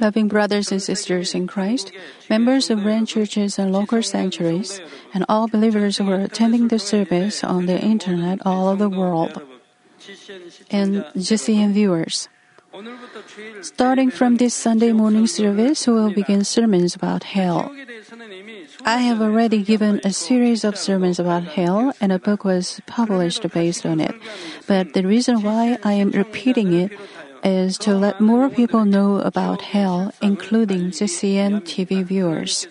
Loving brothers and sisters in Christ, members of grand churches and local sanctuaries, and all believers who are attending the service on the internet all over the world, and GCN viewers. Starting from this Sunday morning service, we will begin sermons about hell. I have already given a series of sermons about hell, and a book was published based on it. But the reason why I am repeating it is to let more people know about hell, including GCN TV viewers.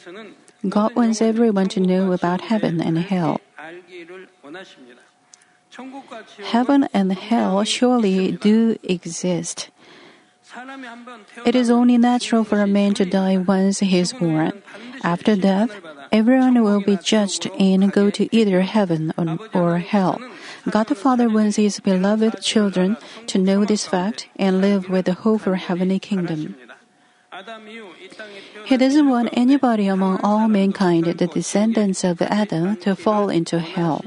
God wants everyone to know about heaven and hell. Heaven and hell surely do exist. It is only natural for a man to die once he is born. After death, everyone will be judged and go to either heaven or, hell. God the Father wants His beloved children to know this fact and live with the hope for heavenly kingdom. He doesn't want anybody among all mankind, the descendants of Adam, to fall into hell.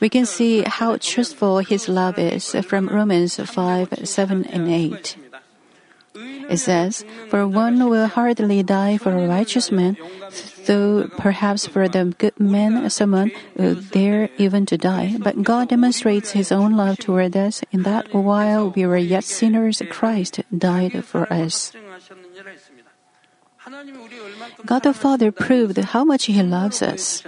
We can see how truthful His love is from Romans 5 7 and 8. It says, For one will hardly die for a righteous man, though perhaps for the good man someone would dare even to die. But God demonstrates His own love toward us in that while we were yet sinners, Christ died for us. God the Father proved how much He loves us.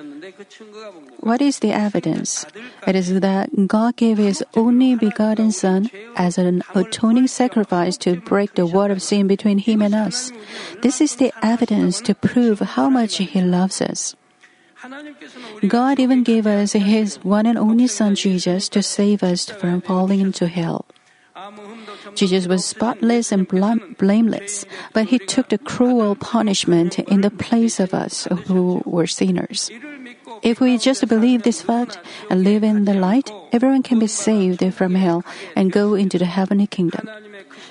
What is the evidence? It is that God gave His only begotten Son as an atoning sacrifice to break the wall of sin between Him and us. This is the evidence to prove how much He loves us. God even gave us His one and only Son Jesus to save us from falling into hell. Jesus was spotless and blameless, but he took the cruel punishment in the place of us who were sinners. If we just believe this fact and live in the light, everyone can be saved from hell and go into the heavenly kingdom.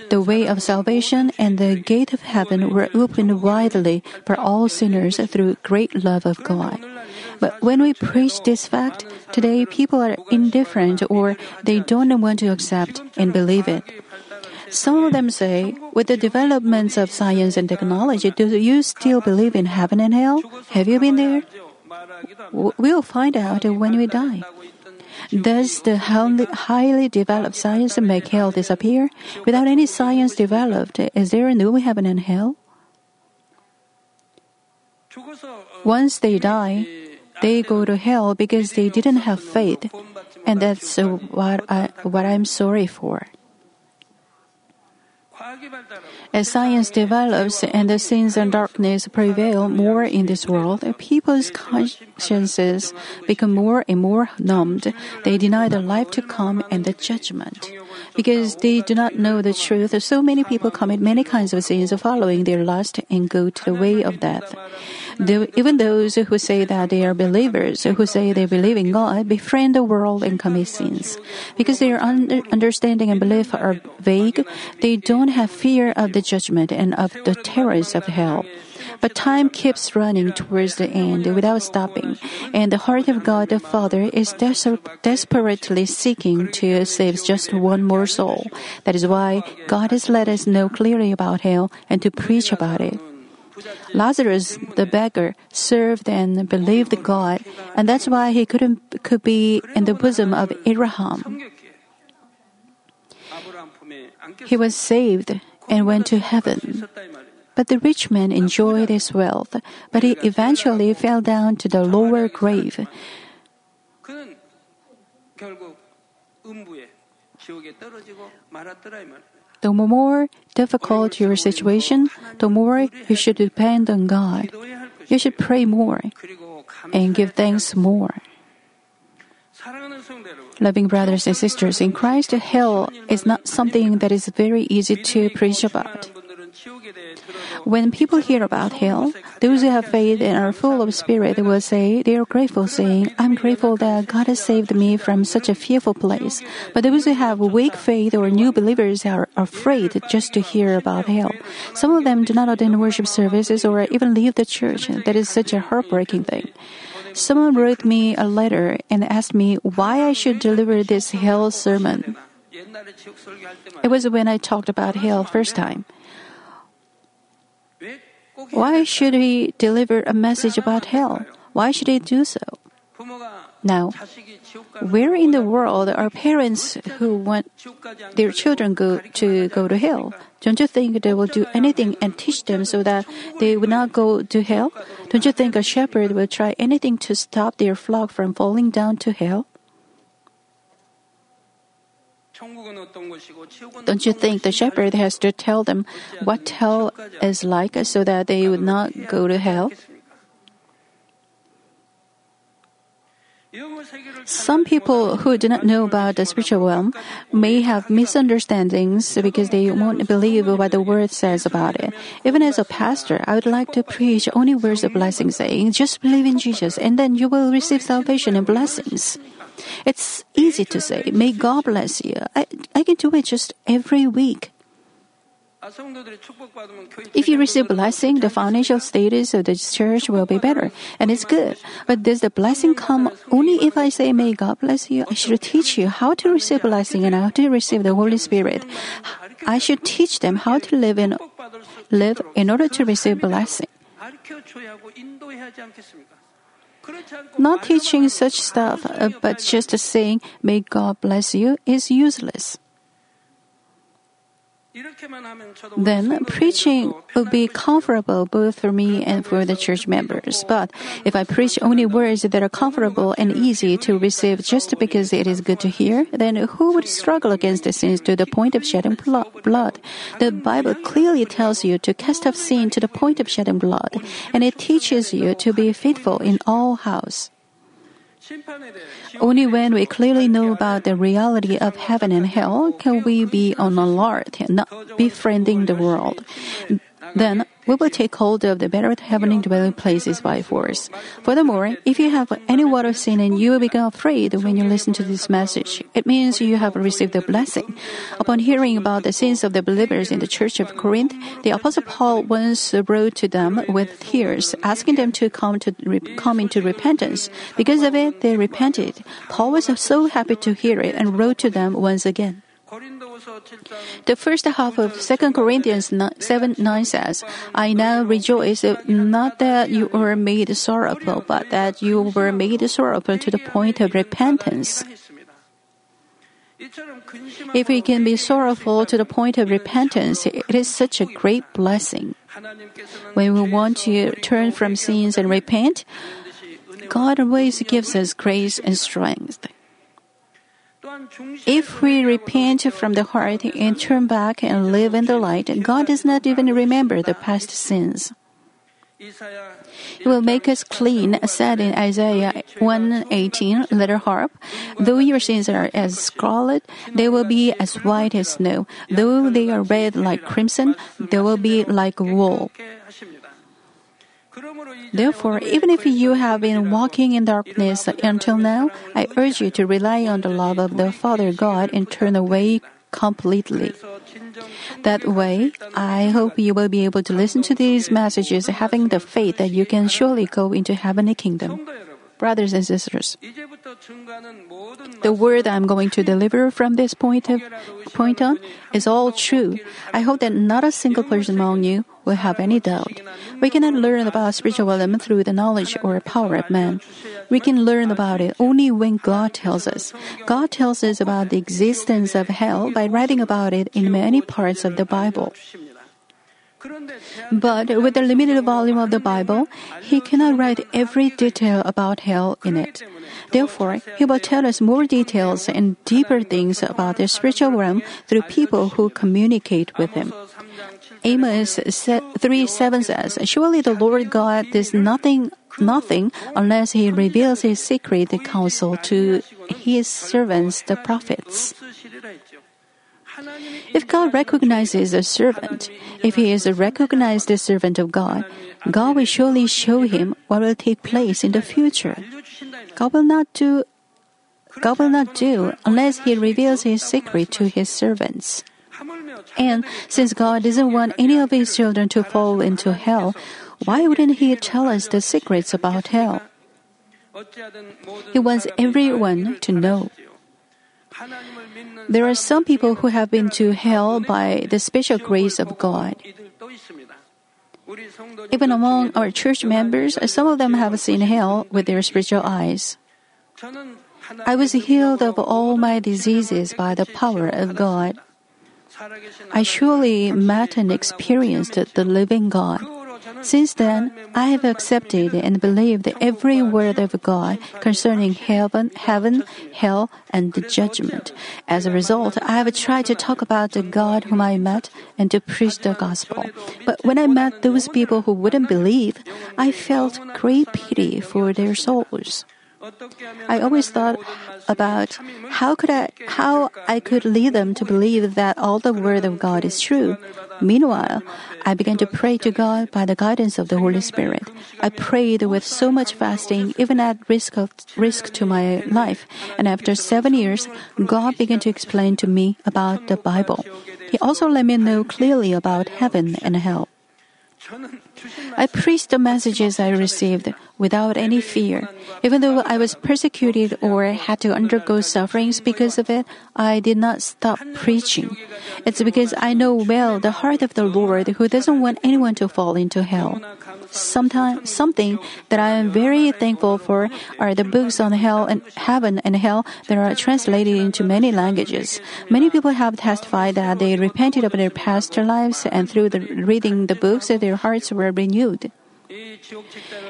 The way of salvation and the gate of heaven were opened widely for all sinners through great love of God. But when we preach this fact, today people are indifferent or they don't want to accept and believe it. Some of them say, with the developments of science and technology, do you still believe in heaven and hell? Have you been there? We'll find out when we die. Does the highly developed science make hell disappear? Without any science developed, is there a new heaven and hell? Once they die, they go to hell because they didn't have faith, and that's what I what I'm sorry for. As science develops and the sins and darkness prevail more in this world, people's consciences become more and more numbed. They deny the life to come and the judgment. Because they do not know the truth, so many people commit many kinds of sins following their lust and go to the way of death. even those who say that they are believers, who say they believe in God, befriend the world and commit sins. Because their under- understanding and belief are vague, they don't have fear of the judgment and of the terrors of hell. But time keeps running towards the end without stopping, and the heart of God the Father is des- desperately seeking to save just one more soul. That is why God has let us know clearly about hell and to preach about it. Lazarus, the beggar, served and believed God, and that's why he couldn't could be in the bosom of Abraham. He was saved and went to heaven. But the rich man enjoyed his wealth, but he eventually fell down to the lower grave. The more difficult your situation, the more you should depend on God. You should pray more and give thanks more. Loving brothers and sisters in Christ, hell is not something that is very easy to preach about. When people hear about hell, those who have faith and are full of spirit will say they are grateful, saying, I'm grateful that God has saved me from such a fearful place. But those who have weak faith or new believers are afraid just to hear about hell. Some of them do not attend worship services or even leave the church. That is such a heartbreaking thing. Someone wrote me a letter and asked me why I should deliver this hell sermon. It was when I talked about hell first time. Why should he deliver a message about hell? Why should he do so? Now, where in the world are parents who want their children go to go to hell? Don't you think they will do anything and teach them so that they will not go to hell? Don't you think a shepherd will try anything to stop their flock from falling down to hell? Don't you think the shepherd has to tell them what hell is like so that they would not go to hell? Some people who do not know about the spiritual realm may have misunderstandings because they won't believe what the word says about it. Even as a pastor, I would like to preach only words of blessing, saying, just believe in Jesus and then you will receive salvation and blessings. It's easy to say, may God bless you. I, I can do it just every week. If you receive blessing, the financial status of the church will be better, and it's good. But does the blessing come only if I say, May God bless you? I should teach you how to receive blessing and how to receive the Holy Spirit. I should teach them how to live in, live in order to receive blessing. Not teaching such stuff, uh, but just saying, May God bless you, is useless. Then preaching would be comfortable both for me and for the church members. But if I preach only words that are comfortable and easy to receive just because it is good to hear, then who would struggle against the sins to the point of shedding blood? The Bible clearly tells you to cast off sin to the point of shedding blood, and it teaches you to be faithful in all house. Only when we clearly know about the reality of heaven and hell can we be on alert and not befriending the world. Then we will take hold of the better heavenly dwelling places by force. Furthermore, if you have any water sin and you become afraid when you listen to this message, it means you have received a blessing. Upon hearing about the sins of the believers in the church of Corinth, the Apostle Paul once wrote to them with tears, asking them to come to come into repentance. Because of it, they repented. Paul was so happy to hear it and wrote to them once again. The first half of 2 Corinthians 7 9 says, I now rejoice not that you were made sorrowful, but that you were made sorrowful to the point of repentance. If we can be sorrowful to the point of repentance, it is such a great blessing. When we want to turn from sins and repent, God always gives us grace and strength. If we repent from the heart and turn back and live in the light, God does not even remember the past sins. He will make us clean, said in Isaiah 1:18, letter harp. Though your sins are as scarlet, they will be as white as snow. Though they are red like crimson, they will be like wool. Therefore, even if you have been walking in darkness until now, I urge you to rely on the love of the Father God and turn away completely. That way, I hope you will be able to listen to these messages having the faith that you can surely go into heavenly kingdom. Brothers and sisters, the word I'm going to deliver from this point of point on is all true. I hope that not a single person among you will have any doubt. We cannot learn about spiritual spiritualism through the knowledge or power of man. We can learn about it only when God tells us. God tells us about the existence of hell by writing about it in many parts of the Bible. But with the limited volume of the Bible, he cannot write every detail about hell in it. Therefore, he will tell us more details and deeper things about the spiritual realm through people who communicate with him. Amos 3 7 says, Surely the Lord God does nothing nothing unless he reveals his secret counsel to his servants the prophets. If God recognizes a servant, if he is a recognized servant of God, God will surely show him what will take place in the future. God will not do God will not do unless he reveals his secret to his servants. And since God doesn't want any of his children to fall into hell, why wouldn't he tell us the secrets about hell? He wants everyone to know. There are some people who have been to hell by the special grace of God. Even among our church members, some of them have seen hell with their spiritual eyes. I was healed of all my diseases by the power of God. I surely met and experienced the living God. Since then, I have accepted and believed every word of God concerning heaven, heaven, hell, and the judgment. As a result, I have tried to talk about the God whom I met and to preach the gospel. But when I met those people who wouldn't believe, I felt great pity for their souls. I always thought about how could I how I could lead them to believe that all the word of God is true. Meanwhile, I began to pray to God by the guidance of the Holy Spirit. I prayed with so much fasting, even at risk of risk to my life. And after seven years, God began to explain to me about the Bible. He also let me know clearly about heaven and hell. I preached the messages I received without any fear. Even though I was persecuted or had to undergo sufferings because of it, I did not stop preaching. It's because I know well the heart of the Lord who doesn't want anyone to fall into hell. Sometimes, something that I am very thankful for are the books on hell and heaven and hell that are translated into many languages. Many people have testified that they repented of their past lives and through the reading the books, their hearts were renewed.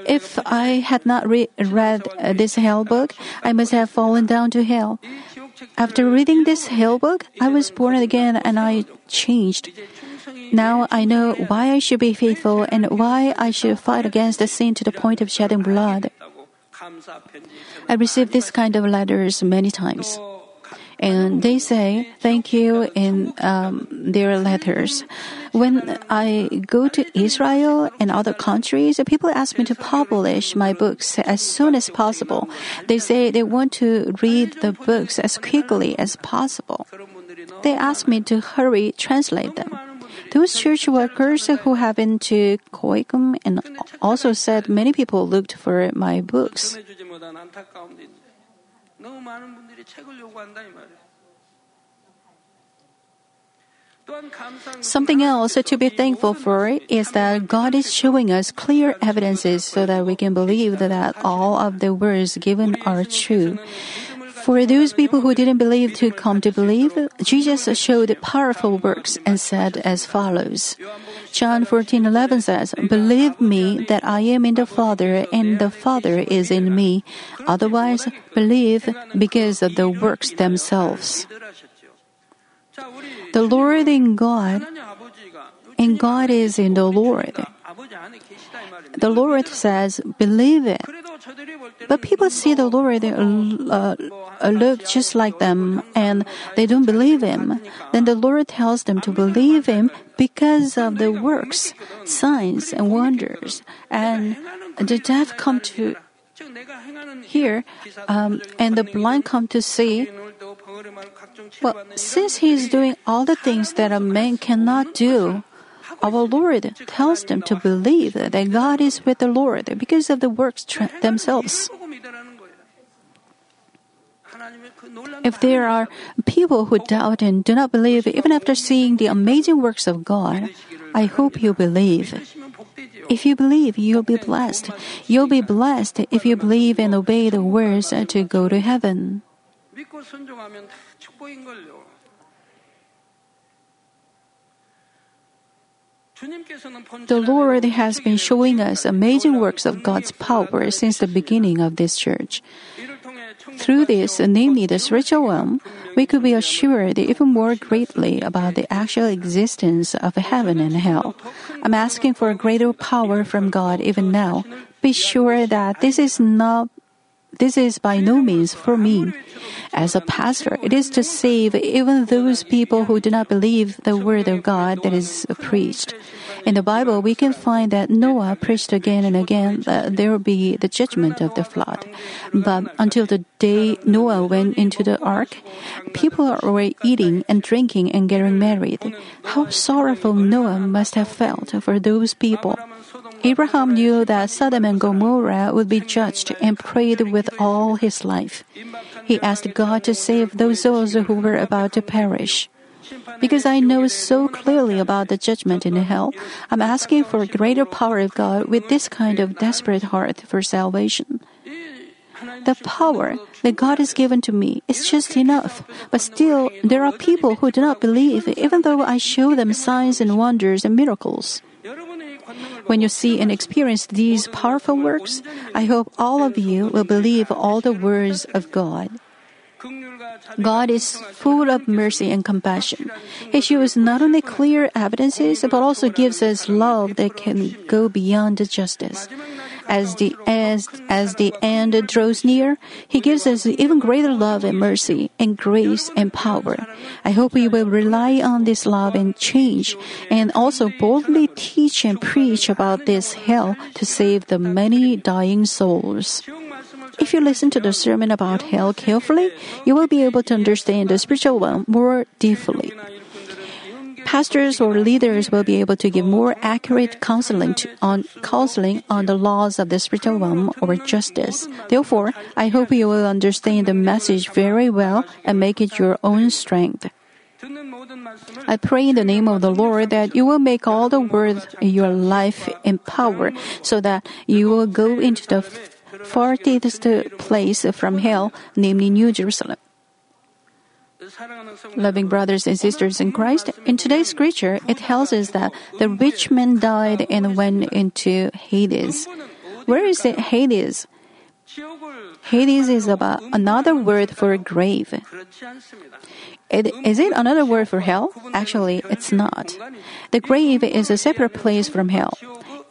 If I had not re- read uh, this hell book, I must have fallen down to hell. After reading this hell book, I was born again and I changed. Now I know why I should be faithful and why I should fight against the sin to the point of shedding blood. I received this kind of letters many times. And they say thank you in um, their letters. When I go to Israel and other countries, people ask me to publish my books as soon as possible. They say they want to read the books as quickly as possible. They ask me to hurry translate them. Those church workers who have been to Koikum and also said many people looked for my books. Something else to be thankful for is that God is showing us clear evidences so that we can believe that all of the words given are true. For those people who didn't believe to come to believe, Jesus showed powerful works and said as follows. John 14:11 says, "Believe me that I am in the Father and the Father is in me. Otherwise, believe because of the works themselves." The Lord in God, and God is in the Lord. The Lord says, believe it. But people see the Lord uh, uh, look just like them and they don't believe Him. Then the Lord tells them to believe Him because of the works, signs, and wonders. And the deaf come to hear, um, and the blind come to see. Well, since he is doing all the things that a man cannot do, our Lord tells them to believe that God is with the Lord because of the works themselves. If there are people who doubt and do not believe even after seeing the amazing works of God, I hope you believe. If you believe, you'll be blessed. You'll be blessed if you believe and obey the words to go to heaven. The Lord has been showing us amazing works of God's power since the beginning of this church. Through this, namely the spiritual realm, we could be assured even more greatly about the actual existence of heaven and hell. I'm asking for greater power from God even now. Be sure that this is not this is by no means for me. As a pastor, it is to save even those people who do not believe the word of God that is preached. In the Bible, we can find that Noah preached again and again that there will be the judgment of the flood. But until the day Noah went into the ark, people were eating and drinking and getting married. How sorrowful Noah must have felt for those people. Abraham knew that Sodom and Gomorrah would be judged and prayed with all his life. he asked God to save those souls who were about to perish. Because I know so clearly about the judgment in hell, I'm asking for greater power of God with this kind of desperate heart for salvation. The power that God has given to me is just enough. But still, there are people who do not believe, even though I show them signs and wonders and miracles. When you see and experience these powerful works, I hope all of you will believe all the words of God. God is full of mercy and compassion. He shows not only clear evidences, but also gives us love that can go beyond justice. As the, as, as the end draws near, He gives us even greater love and mercy and grace and power. I hope we will rely on this love and change, and also boldly teach and preach about this hell to save the many dying souls. If you listen to the sermon about hell carefully, you will be able to understand the spiritual one more deeply. Pastors or leaders will be able to give more accurate counseling on counseling on the laws of the spiritual realm or justice. Therefore, I hope you will understand the message very well and make it your own strength. I pray in the name of the Lord that you will make all the words in your life in power so that you will go into the farthest place from hell, namely New Jerusalem. Loving brothers and sisters in Christ, in today's scripture, it tells us that the rich man died and went into Hades. Where is it Hades? Hades is about another word for grave. It, is it another word for hell? Actually, it's not. The grave is a separate place from hell.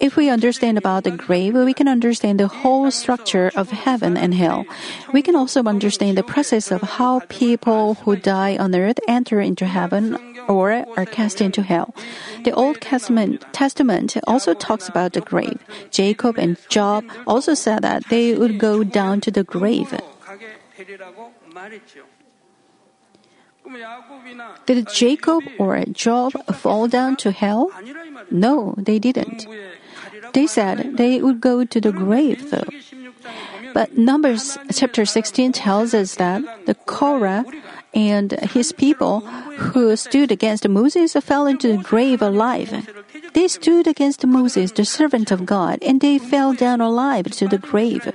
If we understand about the grave, we can understand the whole structure of heaven and hell. We can also understand the process of how people who die on earth enter into heaven or are cast into hell. The Old Testament, Testament also talks about the grave. Jacob and Job also said that they would go down to the grave. Did Jacob or Job fall down to hell? No, they didn't. They said they would go to the grave though. But Numbers chapter 16 tells us that the Korah and his people who stood against Moses fell into the grave alive. They stood against Moses, the servant of God, and they fell down alive to the grave.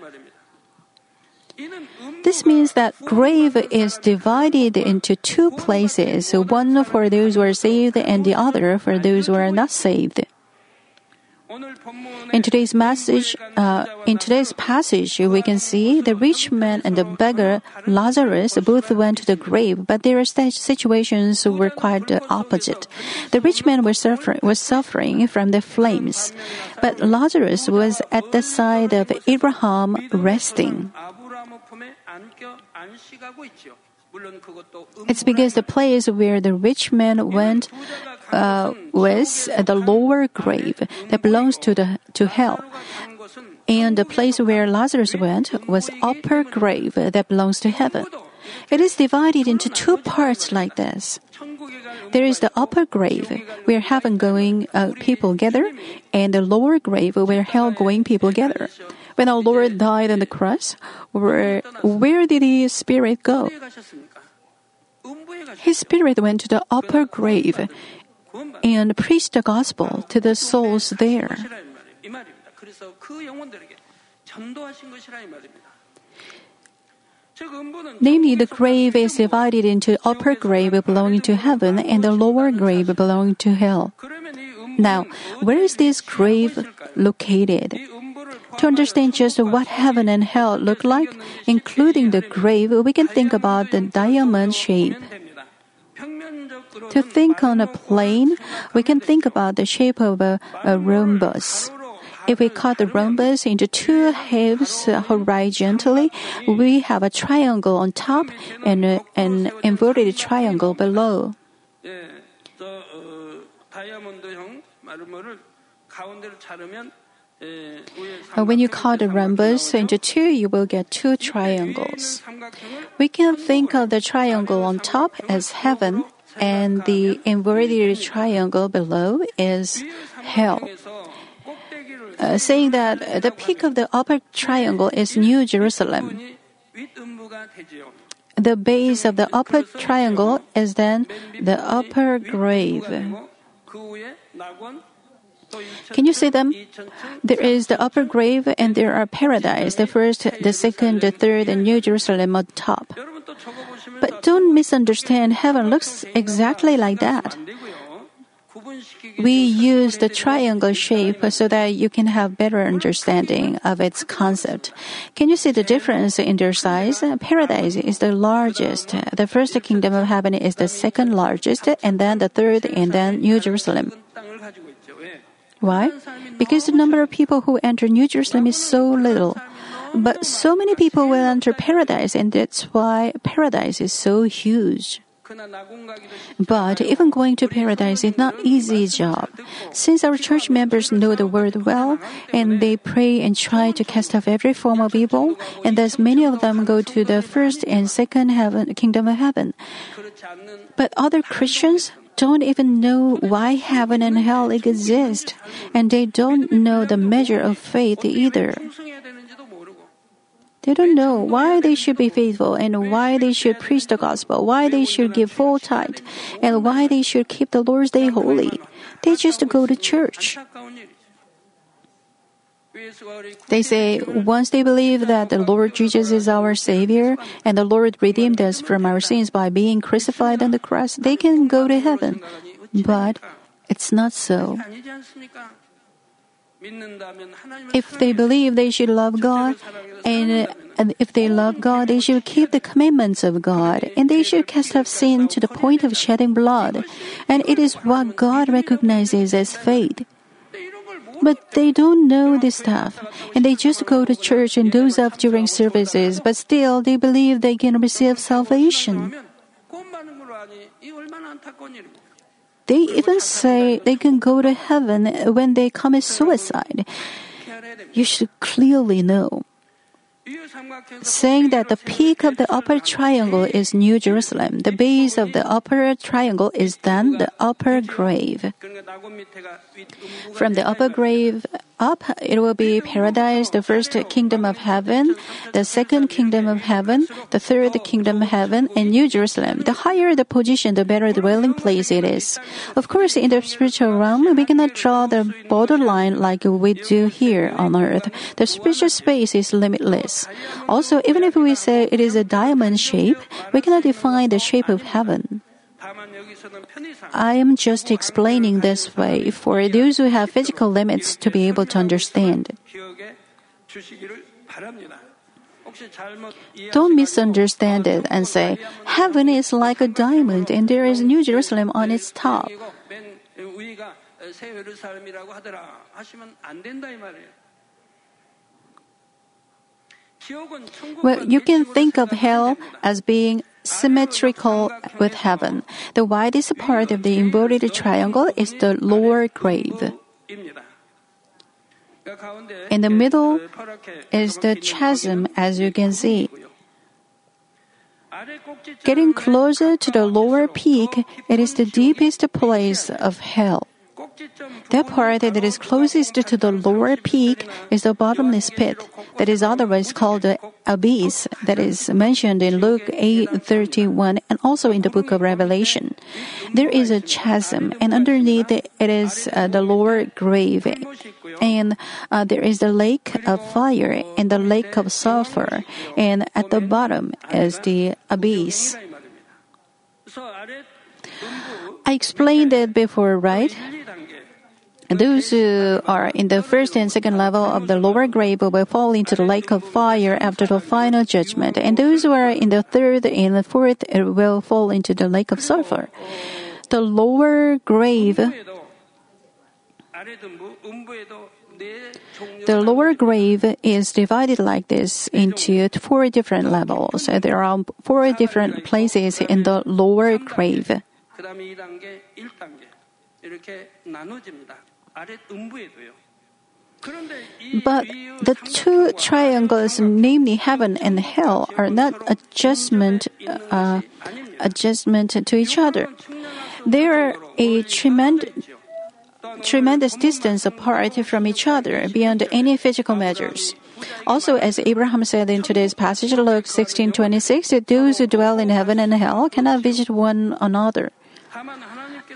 This means that grave is divided into two places, one for those who are saved and the other for those who are not saved. In today's message, uh, in today's passage, we can see the rich man and the beggar Lazarus both went to the grave, but their situations were quite the opposite. The rich man was suffering, was suffering from the flames, but Lazarus was at the side of Abraham resting. It's because the place where the rich man went uh, was the lower grave that belongs to the to hell, and the place where Lazarus went was upper grave that belongs to heaven. It is divided into two parts like this. There is the upper grave where heaven going uh, people gather, and the lower grave where hell going people gather. When our Lord died on the cross, where, where did his spirit go? His spirit went to the upper grave and preached the gospel to the souls there. Namely, the grave is divided into upper grave belonging to heaven and the lower grave belonging to hell. Now, where is this grave located? To understand just what heaven and hell look like, including the grave, we can think about the diamond shape. To think on a plane, we can think about the shape of a, a rhombus. If we cut the rhombus into two halves horizontally, we have a triangle on top and a, an inverted triangle below. When you cut the rhombus into two, you will get two triangles. We can think of the triangle on top as heaven, and the inverted triangle below is hell. Uh, saying that the peak of the upper triangle is New Jerusalem. the base of the upper triangle is then the upper grave. Can you see them? There is the upper grave and there are paradise, the first, the second, the third, and New Jerusalem on top. But don't misunderstand, heaven looks exactly like that. We use the triangle shape so that you can have better understanding of its concept. Can you see the difference in their size? Paradise is the largest. The first kingdom of heaven is the second largest, and then the third, and then New Jerusalem. Why? Because the number of people who enter New Jerusalem is so little. But so many people will enter paradise, and that's why paradise is so huge. But even going to paradise is not easy job. Since our church members know the word well and they pray and try to cast off every form of evil, and thus many of them go to the first and second heaven, kingdom of heaven. But other Christians don't even know why heaven and hell exist, and they don't know the measure of faith either. They don't know why they should be faithful and why they should preach the gospel, why they should give full tithe, and why they should keep the Lord's Day holy. They just go to church. They say once they believe that the Lord Jesus is our Savior and the Lord redeemed us from our sins by being crucified on the cross, they can go to heaven. But it's not so. If they believe they should love God, and, and if they love God, they should keep the commandments of God, and they should cast off sin to the point of shedding blood. And it is what God recognizes as faith. But they don't know this stuff, and they just go to church and doze off during services, but still they believe they can receive salvation. They even say they can go to heaven when they commit suicide. You should clearly know. Saying that the peak of the upper triangle is New Jerusalem, the base of the upper triangle is then the upper grave. From the upper grave up, it will be paradise, the first kingdom of heaven, the second kingdom of heaven, the third kingdom of heaven, and New Jerusalem. The higher the position, the better dwelling place it is. Of course, in the spiritual realm, we cannot draw the borderline like we do here on earth. The spiritual space is limitless. Also, even if we say it is a diamond shape, we cannot define the shape of heaven. I am just explaining this way for those who have physical limits to be able to understand. Don't misunderstand it and say, Heaven is like a diamond and there is New Jerusalem on its top. Well, you can think of hell as being symmetrical with heaven. The widest part of the inverted triangle is the lower grave. In the middle is the chasm, as you can see. Getting closer to the lower peak, it is the deepest place of hell. That part that is closest to the lower peak is the bottomless pit, that is otherwise called the abyss, that is mentioned in Luke 8:31 and also in the book of Revelation. There is a chasm, and underneath it is uh, the lower grave, and uh, there is the lake of fire and the lake of sulfur, and at the bottom is the abyss. I explained it before, right? Those who are in the first and second level of the lower grave will fall into the lake of fire after the final judgment, and those who are in the third and the fourth uh, will fall into the lake of sulfur. The lower grave the lower grave is divided like this into four different levels. There are four different places in the lower grave. But the two triangles, namely heaven and hell, are not adjustment uh, adjustment to each other. They are a tremendous tremendous distance apart from each other beyond any physical measures. Also, as Abraham said in today's passage, Luke 16:26, those who dwell in heaven and hell cannot visit one another.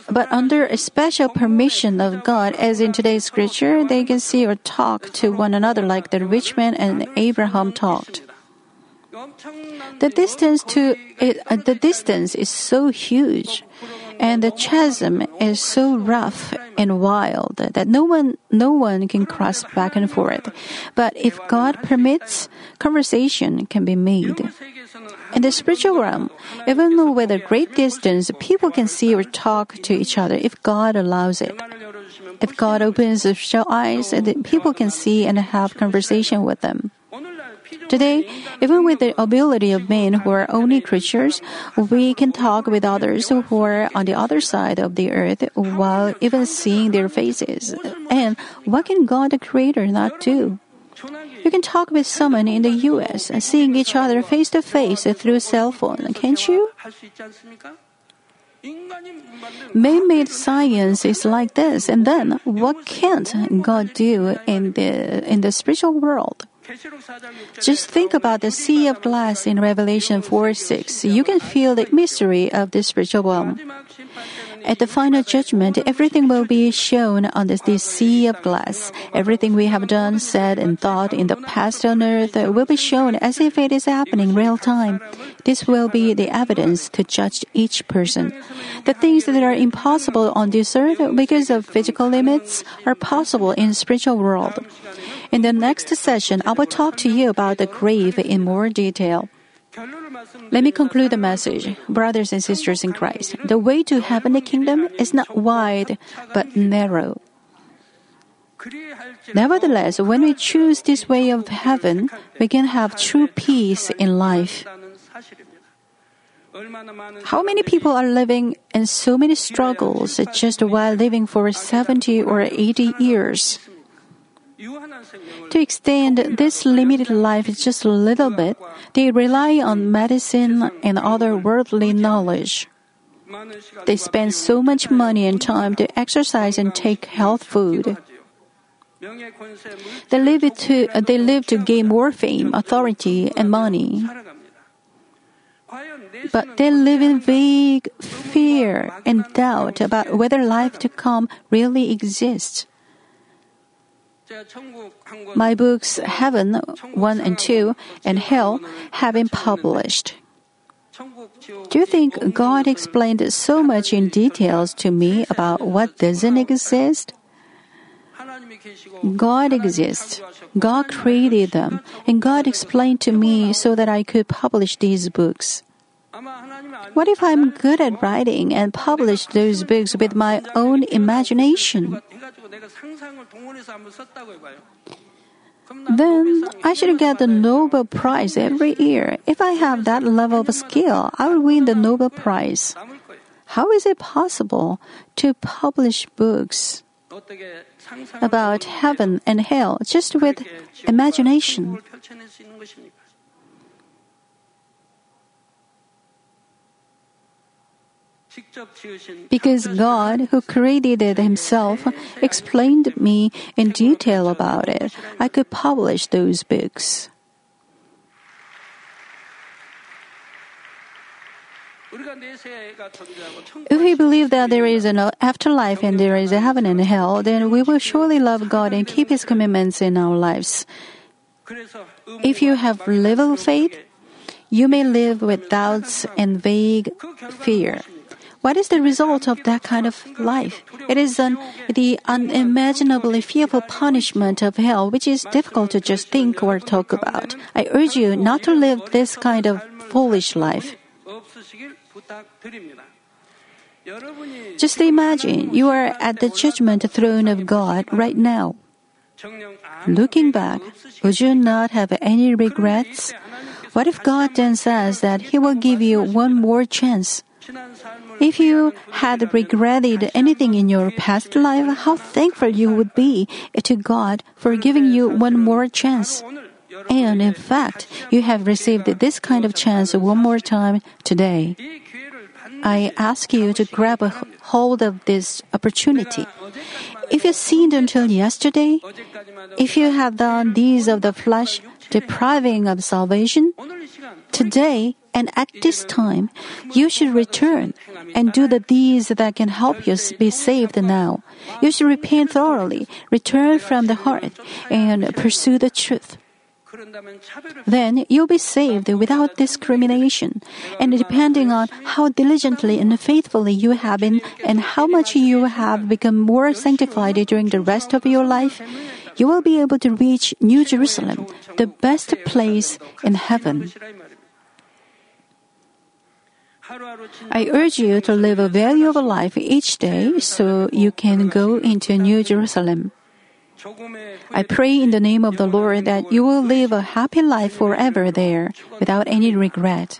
But under a special permission of God, as in today's scripture, they can see or talk to one another like the rich man and Abraham talked. The distance to it, uh, the distance is so huge, and the chasm is so rough and wild that no one no one can cross back and forth. But if God permits, conversation can be made. In the spiritual realm, even though with a great distance, people can see or talk to each other if God allows it. If God opens the spiritual eyes, people can see and have conversation with them. Today, even with the ability of men who are only creatures, we can talk with others who are on the other side of the earth while even seeing their faces. And what can God the Creator not do? You can talk with someone in the US, and seeing each other face to face through a cell phone, can't you? Man-made science is like this, and then what can't God do in the in the spiritual world? Just think about the sea of glass in Revelation 4 6. You can feel the mystery of the spiritual realm. At the final judgment, everything will be shown on this, this sea of glass. Everything we have done, said, and thought in the past on earth will be shown as if it is happening real time. This will be the evidence to judge each person. The things that are impossible on this earth because of physical limits are possible in spiritual world. In the next session, I will talk to you about the grave in more detail. Let me conclude the message. Brothers and sisters in Christ, the way to heavenly kingdom is not wide, but narrow. Nevertheless, when we choose this way of heaven, we can have true peace in life. How many people are living in so many struggles just while living for 70 or 80 years? To extend this limited life just a little bit, they rely on medicine and other worldly knowledge. They spend so much money and time to exercise and take health food. They live to, they live to gain more fame, authority, and money. But they live in vague fear and doubt about whether life to come really exists. My books Heaven 1 and 2 and Hell have been published. Do you think God explained so much in details to me about what doesn't exist? God exists. God created them, and God explained to me so that I could publish these books. What if I'm good at writing and publish those books with my own imagination? Then I should get the Nobel Prize every year. If I have that level of skill, I will win the Nobel Prize. How is it possible to publish books about heaven and hell just with imagination? Because God, who created it Himself, explained me in detail about it, I could publish those books. If we believe that there is an afterlife and there is a heaven and hell, then we will surely love God and keep His commandments in our lives. If you have little faith, you may live with doubts and vague fear. What is the result of that kind of life? It is an, the unimaginably fearful punishment of hell, which is difficult to just think or talk about. I urge you not to live this kind of foolish life. Just imagine you are at the judgment throne of God right now. Looking back, would you not have any regrets? What if God then says that He will give you one more chance? If you had regretted anything in your past life, how thankful you would be to God for giving you one more chance. And in fact, you have received this kind of chance one more time today. I ask you to grab a hold of this opportunity. If you sinned until yesterday, if you have done deeds of the flesh depriving of salvation, today and at this time, you should return and do the deeds that can help you be saved now. You should repent thoroughly, return from the heart, and pursue the truth. Then you'll be saved without discrimination. And depending on how diligently and faithfully you have been and how much you have become more sanctified during the rest of your life, you will be able to reach New Jerusalem, the best place in heaven. I urge you to live a valuable life each day so you can go into New Jerusalem. I pray in the name of the Lord that you will live a happy life forever there without any regret.